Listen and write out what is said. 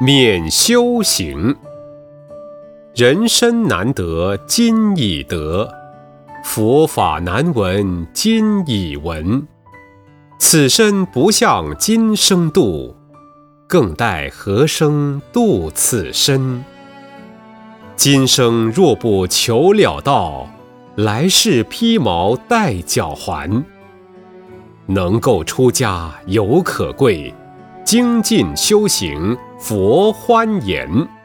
免修行。人生难得今已得，佛法难闻今已闻。此生不向今生度，更待何生度此生？今生若不求了道，来世披毛戴脚还。能够出家犹可贵，精进修行佛欢颜。